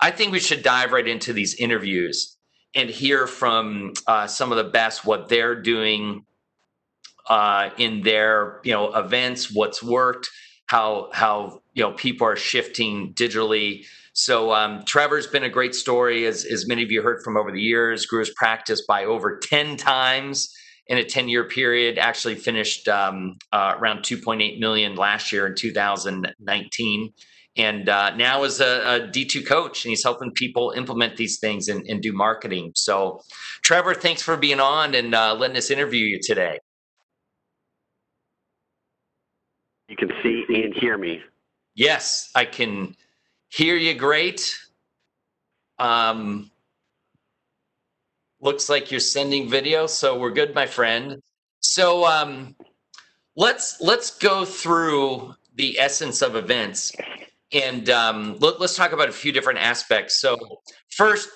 I think we should dive right into these interviews and hear from uh, some of the best what they're doing uh, in their you know events, what's worked, how how you know people are shifting digitally. So um, Trevor's been a great story, as as many of you heard from over the years. Grew his practice by over ten times in a 10 year period actually finished um, uh, around 2.8 million last year in 2019 and uh, now is a a D2 coach and he's helping people implement these things and, and do marketing. So, Trevor, thanks for being on and uh, letting us interview you today. You can see and hear me. Yes, I can hear you great. Um, looks like you're sending video, so we're good, my friend. So um, let's let's go through the essence of events and um, let, us talk about a few different aspects. So, first,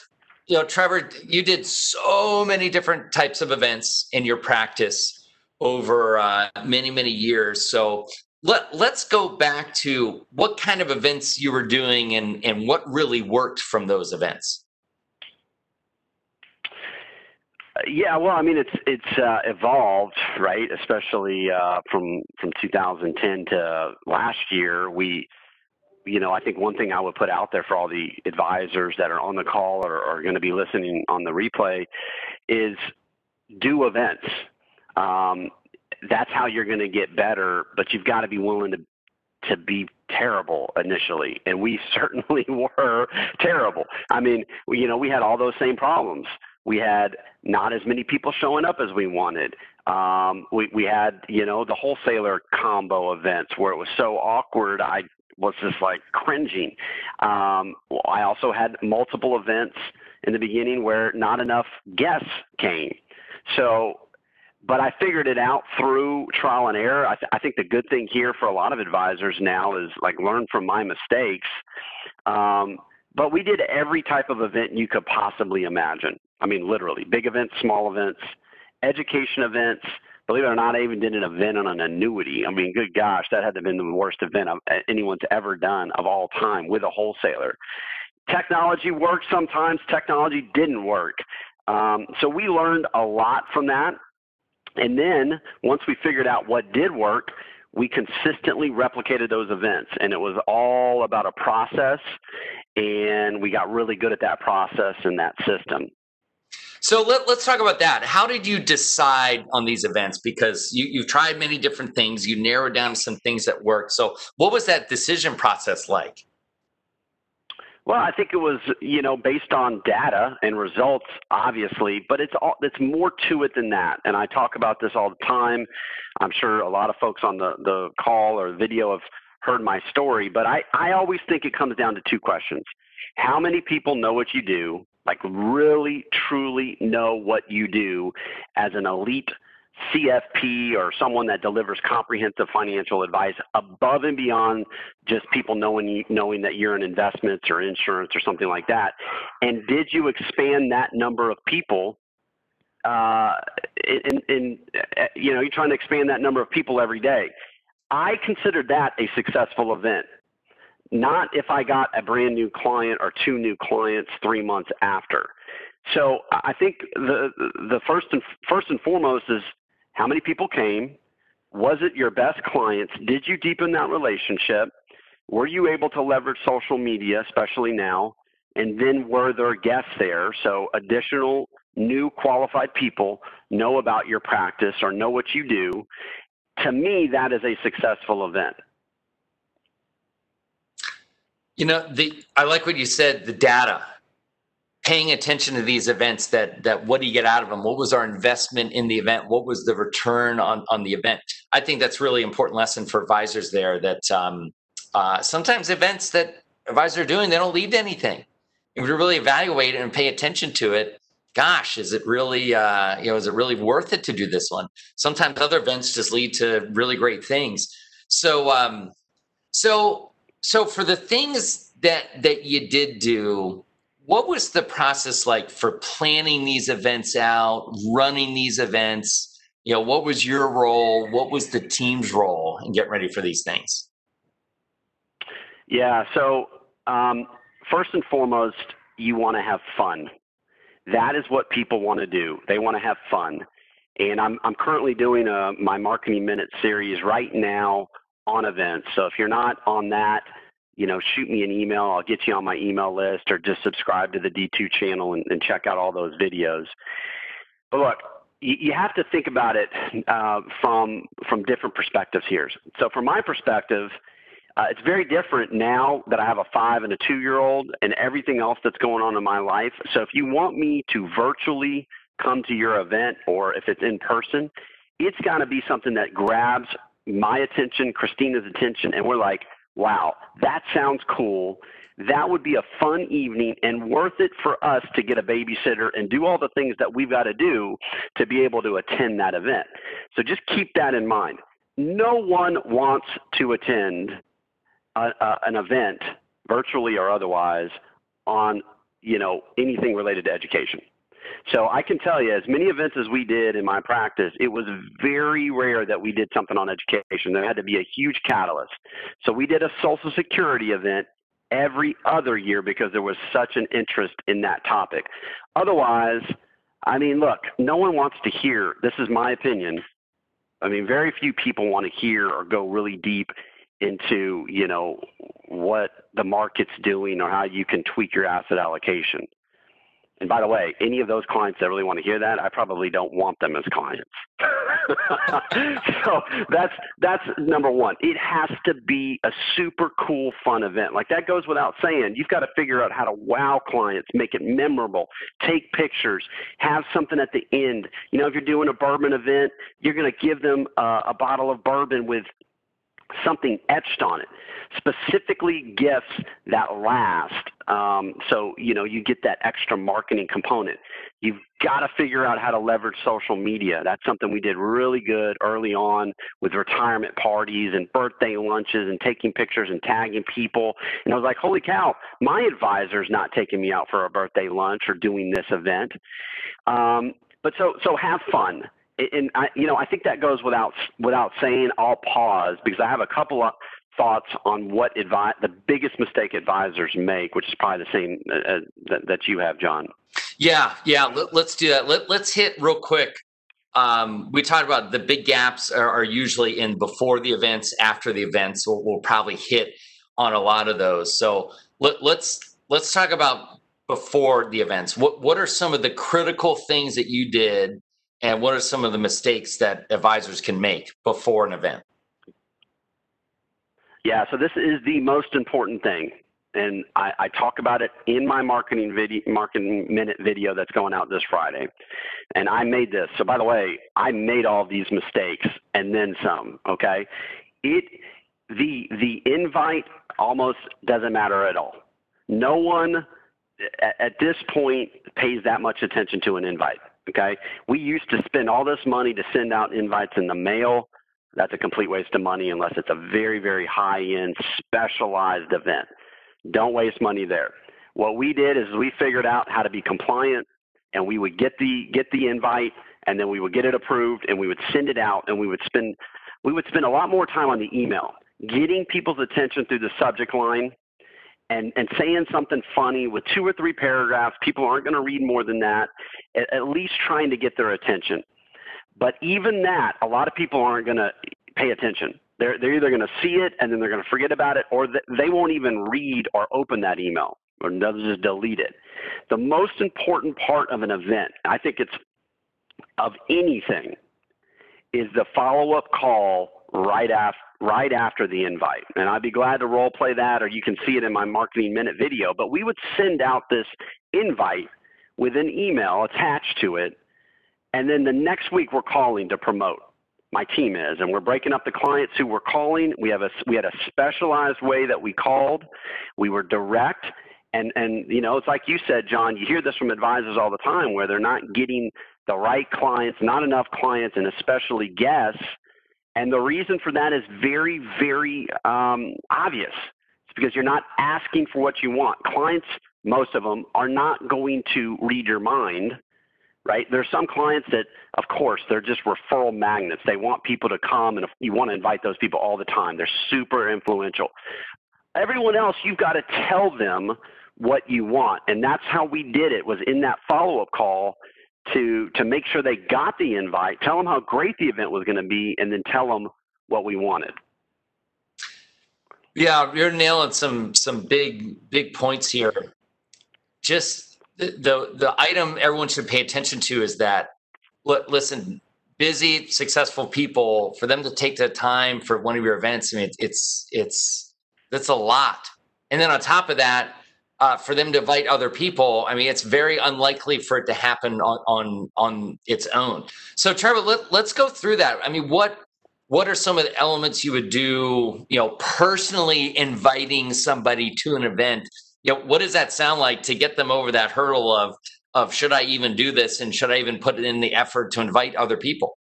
you know, Trevor, you did so many different types of events in your practice over uh, many, many years. So, let, let's go back to what kind of events you were doing and, and what really worked from those events. Yeah, well, I mean, it's it's uh, evolved, right? Especially uh, from from 2010 to last year, we you know, I think one thing I would put out there for all the advisors that are on the call or are going to be listening on the replay is do events. Um, that's how you're going to get better, but you've got to be willing to to be terrible initially, and we certainly were terrible. I mean, you know, we had all those same problems. We had not as many people showing up as we wanted. Um, we we had you know the wholesaler combo events where it was so awkward. I was just like cringing. Um, I also had multiple events in the beginning where not enough guests came. So, but I figured it out through trial and error. I, th- I think the good thing here for a lot of advisors now is like learn from my mistakes. Um, but we did every type of event you could possibly imagine. I mean, literally, big events, small events, education events, believe it or not, I even did an event on an annuity. I mean, good gosh, that had to have been the worst event anyone's ever done of all time with a wholesaler. Technology worked sometimes, technology didn't work. Um, so we learned a lot from that. And then once we figured out what did work, we consistently replicated those events. And it was all about a process. And we got really good at that process and that system. So let, us talk about that. How did you decide on these events? Because you, you've tried many different things, you narrowed down some things that worked. So, what was that decision process like? Well, I think it was, you know, based on data and results, obviously, but it's all it's more to it than that. And I talk about this all the time. I'm sure a lot of folks on the, the call or video have heard my story, but I, I always think it comes down to two questions. How many people know what you do? Like really truly know what you do as an elite CFP or someone that delivers comprehensive financial advice above and beyond just people knowing you, knowing that you're in investments or insurance or something like that. And did you expand that number of people? Uh, in, in, you know, you're trying to expand that number of people every day. I considered that a successful event not if I got a brand new client or two new clients three months after. So I think the the first and first and foremost is how many people came. Was it your best clients? Did you deepen that relationship? Were you able to leverage social media, especially now? And then were there guests there? So additional new qualified people know about your practice or know what you do. To me, that is a successful event. You know, the I like what you said, the data. Paying attention to these events that that what do you get out of them? What was our investment in the event? What was the return on on the event? I think that's really important lesson for advisors there that um, uh, sometimes events that advisors are doing, they don't lead to anything. If you really evaluate it and pay attention to it, gosh, is it really, uh, you know, is it really worth it to do this one? Sometimes other events just lead to really great things. So, um, so so for the things that that you did do, what was the process like for planning these events out, running these events? You know, what was your role? What was the team's role in getting ready for these things? Yeah. So um, first and foremost, you want to have fun. That is what people want to do. They want to have fun. And I'm, I'm currently doing a, my Marketing Minute series right now on events. So if you're not on that, you know, shoot me an email. I'll get you on my email list or just subscribe to the D2 channel and, and check out all those videos. But look, you, have to think about it uh, from, from different perspectives here. So from my perspective, uh, it's very different now that I have a five and a two year old and everything else that's going on in my life. So if you want me to virtually come to your event or if it's in person, it's got to be something that grabs my attention, Christina's attention, and we're like, wow, that sounds cool. That would be a fun evening and worth it for us to get a babysitter and do all the things that we've got to do to be able to attend that event. So just keep that in mind. No one wants to attend a, a, an event, virtually or otherwise, on you know anything related to education. So I can tell you, as many events as we did in my practice, it was very rare that we did something on education. There had to be a huge catalyst. So we did a Social Security event every other year because there was such an interest in that topic. Otherwise, I mean, look, no one wants to hear, this is my opinion. I mean, very few people want to hear or go really deep into, you know, what the market's doing or how you can tweak your asset allocation. And by the way, any of those clients that really want to hear that, I probably don't want them as clients. so that's that's number one. It has to be a super cool, fun event. Like that goes without saying. You've got to figure out how to wow clients, make it memorable, take pictures, have something at the end. You know, if you're doing a bourbon event, you're going to give them uh, a bottle of bourbon with something etched on it, specifically gifts that last. Um, so, you know, you get that extra marketing component. You've got to figure out how to leverage social media. That's something we did really good early on with retirement parties and birthday lunches and taking pictures and tagging people. And I was like, holy cow, my advisor's not taking me out for a birthday lunch or doing this event. Um, but so, so have fun and I, you know, I think that goes without without saying. I'll pause because I have a couple of thoughts on what advi- the biggest mistake advisors make, which is probably the same uh, uh that, that you have, Jon. Yeah, yeah. Let, us do that. Let, us hit real quick. Um, we talked about the big gaps are, are, usually in before the events, after the events. We'll, we'll probably hit on a lot of those. So let, let's let's talk about before the events. What what are some of the critical things that you did and what are some of the mistakes that advisors can make before an event? Yeah, so this is the most important thing. And I, I talk about it in my marketing video, marketing minute video that's going out this Friday. And I made this. So by the way, I made all these mistakes and then some. Okay, it the the invite almost doesn't matter at all. No one at, at this point pays that much attention to an invite. Okay. We used to spend all this money to send out invites in the mail. That's a complete waste of money unless it's a very, very high end specialized event. Don't waste money there. What we did is we figured out how to be compliant and we would get the get the invite and then we would get it approved and we would send it out and we would spend we would spend a lot more time on the email, getting people's attention through the subject line and, and saying something funny with two or three paragraphs. People aren't going to read more than that, at, at least trying to get their attention. But even that, a lot of people aren't going to pay attention. They're, they're either going to see it and then they're going to forget about it, or they won't even read or open that email, or they'll just delete it. The most important part of an event, I think it's of anything, is the follow up call right right after the invite. And I'd be glad to role play that, or you can see it in my marketing minute video. But we would send out this invite with an email attached to it. And then the next week we're calling to promote. My team is, and we're breaking up the clients who we're calling. We have a we had a specialized way that we called. We were direct, and and you know it's like you said, Jon. You hear this from advisors all the time, where they're not getting the right clients, not enough clients, and especially guests and the reason for that is very, very um, obvious. It's because you're not asking for what you want. Clients, most of them, are not going to read your mind, right? There's some clients that, of course, they're just referral magnets. They want people to come, and you want to invite those people all the time. They're super influential. Everyone else, you've got to tell them what you want. And that's how we did it was in that follow-up call to to make sure they got the invite, tell them how great the event was going to be, and then tell them what we wanted. Yeah, you're nailing some some big big points here. Just the the, the item everyone should pay attention to is that look, listen, busy, successful people for them to take the time for one of your events. I mean, it's it's that's a lot. And then on top of that, uh, for them to invite other people, I mean, it's very unlikely for it to happen on on on its own. So, Trevor, let, let's go through that. I mean, what what are some of the elements you would do? You know, personally inviting somebody to an event. Know, what does that sound like to get them over that hurdle of of should I even do this and should I even put in the effort to invite other people?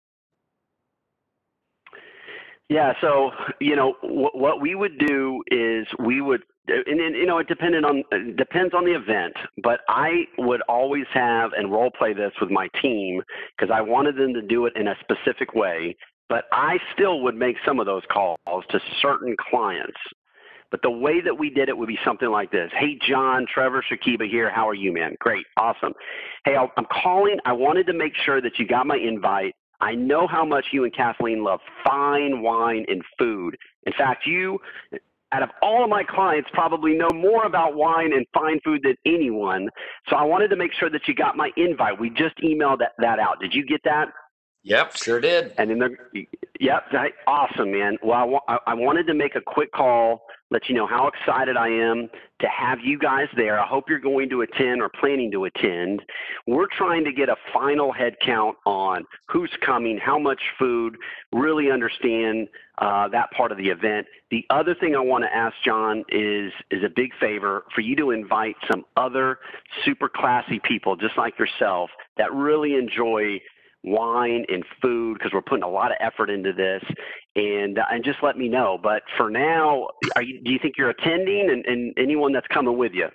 Yeah, so you know what we would do is we would, and, and you know it depended on depends on the event, but I would always have and role play this with my team because I wanted them to do it in a specific way. But I still would make some of those calls to certain clients. But the way that we did it would be something like this. Hey, Jon, Trevor, Shakiba here. How are you, man? Great. Awesome. Hey, I'm calling. I wanted to make sure that you got my invite. I know how much you and Kathleen love fine wine and food. In fact, you, out of all of my clients, probably know more about wine and fine food than anyone. So I wanted to make sure that you got my invite. We just emailed that, that out. Did you get that? Yep, sure did. And then they're, yep, awesome, man. Well, I, I wanted to make a quick call, let you know how excited I am to have you guys there. I hope you're going to attend or planning to attend. We're trying to get a final head count on who's coming, how much food, really understand uh, that part of the event. The other thing I want to ask Jon is is a big favor for you to invite some other super classy people, just like yourself, that really enjoy wine and food because we're putting a lot of effort into this and uh, and just let me know. But for now are you, do you think you're attending and, and anyone that's coming with you?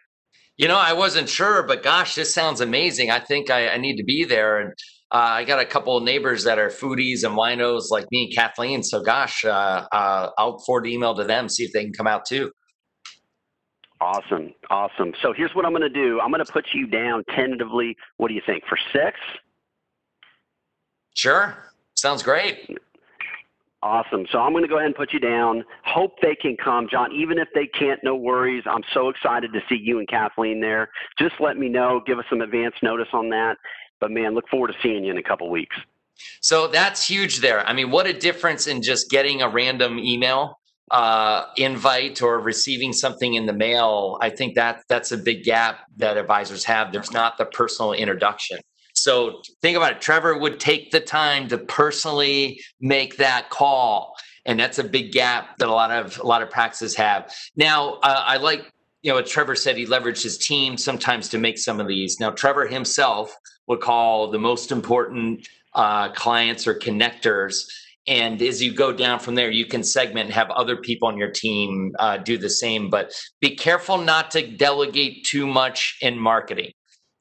You know i wasn't sure but gosh this sounds amazing. I think i, I need to be there and uh, i got a couple of neighbors that are foodies and winos like me and kathleen so gosh uh, uh i'll forward the email to them see if they can come out too. Awesome awesome. So here's what i'm going to do. I'm going to put you down tentatively what do you think for six Sure. Sounds great. Awesome. So I'm going to go ahead and put you down. Hope they can come, Jon. Even if they can't, no worries. I'm so excited to see you and Kathleen there. Just let me know. Give us some advance notice on that. But man, look forward to seeing you in a couple weeks. So that's huge there. I mean, what a difference in just getting a random email uh, invite or receiving something in the mail. I think that that's a big gap that advisors have. There's not the personal introduction. So think about it. Trevor would take the time to personally make that call, and that's a big gap that a lot of a lot of practices have. Now, uh, I like you know what Trevor said. He leveraged his team sometimes to make some of these. Now, Trevor himself would call the most important uh, clients or connectors. And as you go down from there, you can segment and have other people on your team uh, do the same. But be careful not to delegate too much in marketing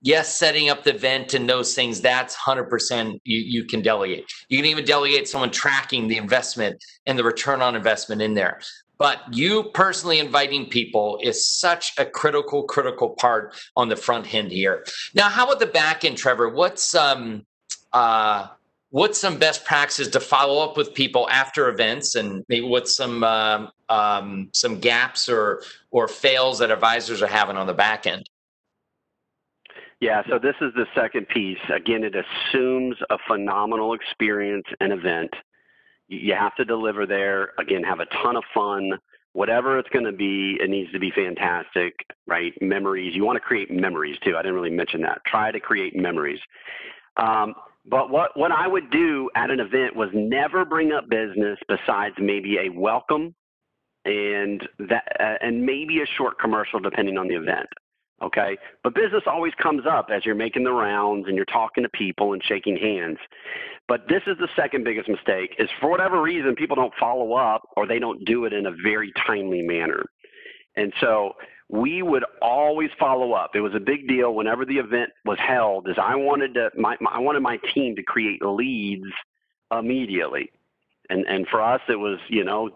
yes, setting up the event and those things, that's 100% you, you can delegate. You can even delegate someone tracking the investment and the return on investment in there. But you personally inviting people is such a critical, critical part on the front end here. Now, how about the back end, Trevor? What's um uh what's some best practices to follow up with people after events and maybe what's some um, um, some gaps or or fails that advisors are having on the back end yeah, so this is the second piece. Again, it assumes a phenomenal experience and event. You have to deliver there. Again, have a ton of fun. Whatever it's going to be, it needs to be fantastic, right? Memories. You want to create memories too. I didn't really mention that. Try to create memories. Um, but what, what I would do at an event was never bring up business besides maybe a welcome and that uh, and maybe a short commercial depending on the event okay? But business always comes up as you're making the rounds and you're talking to people and shaking hands. But this is the second biggest mistake is for whatever reason people don't follow up or they don't do it in a very timely manner. And so we would always follow up. It was a big deal whenever the event was held is I wanted to my, my I wanted my team to create leads immediately. And and for us it was, you know,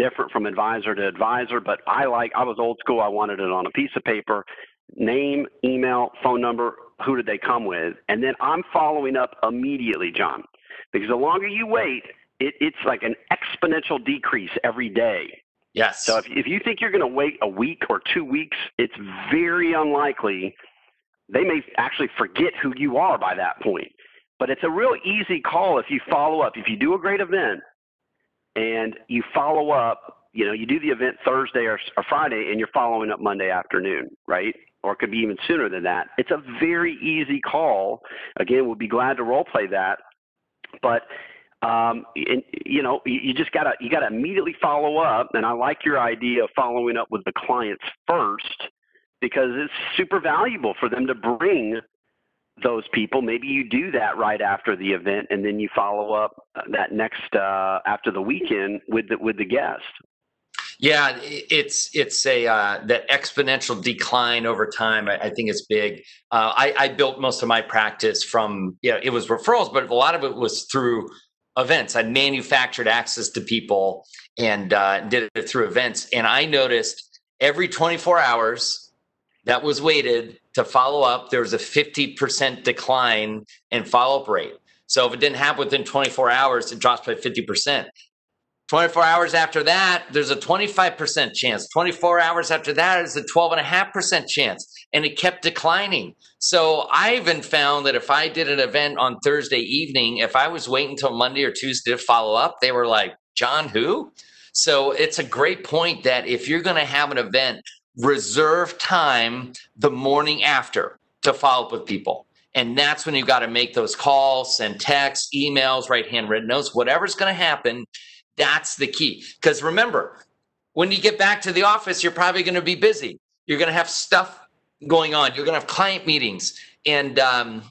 different from advisor to advisor, but I like I was old school. I wanted it on a piece of paper name, email, phone number, who did they come with, and then I'm following up immediately, Jon, because the longer you wait, it, it's like an exponential decrease every day. Yes. So if, if you think you're going to wait a week or two weeks, it's very unlikely. They may actually forget who you are by that point. But it's a real easy call if you follow up. If you do a great event and you follow up, you know, you do the event Thursday or, or Friday and you're following up Monday afternoon, right? Or it could be even sooner than that. It's a very easy call. Again, we'll be glad to role play that. But um, and, you know, you, you just gotta you gotta immediately follow up. And I like your idea of following up with the clients first because it's super valuable for them to bring those people. Maybe you do that right after the event, and then you follow up uh, that next uh, after the weekend with the, with the guest. Yeah, it's it's a uh, that exponential decline over time. I, I think it's big. Uh, I, I, built most of my practice from yeah, it was referrals, but a lot of it was through events. I manufactured access to people and uh, did it through events. And I noticed every 24 hours that was waited to follow up, there was a 50% decline in follow up rate. So if it didn't happen within 24 hours, it drops by 50%. 24 hours after that, there's a 25% chance. 24 hours after that is a 12.5% chance. And it kept declining. So I even found that if I did an event on Thursday evening, if I was waiting until Monday or Tuesday to follow up, they were like, Jon, who? So it's a great point that if you're going to have an event, reserve time the morning after to follow up with people. And that's when you got to make those calls, send texts, emails, write handwritten notes, whatever's going to happen that's the key. Because remember, when you get back to the office, you're probably going to be busy. You're going to have stuff going on. You're going to have client meetings. And um,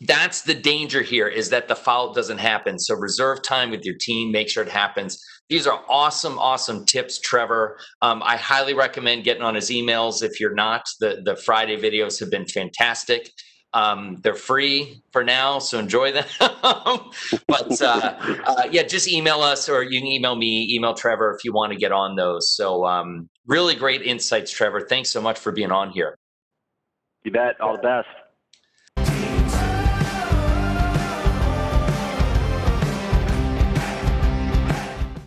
that's the danger here is that the follow up doesn't happen. So reserve time with your team, make sure it happens. These are awesome, awesome tips, Trevor. Um, I highly recommend getting on his emails if you're not. The, the Friday videos have been fantastic. Um, they're free for now, so enjoy them. but uh, uh, yeah, just email us or you can email me, email Trevor if you want to get on those. So um, really great insights, Trevor. Thanks so much for being on here. You bet. All the best.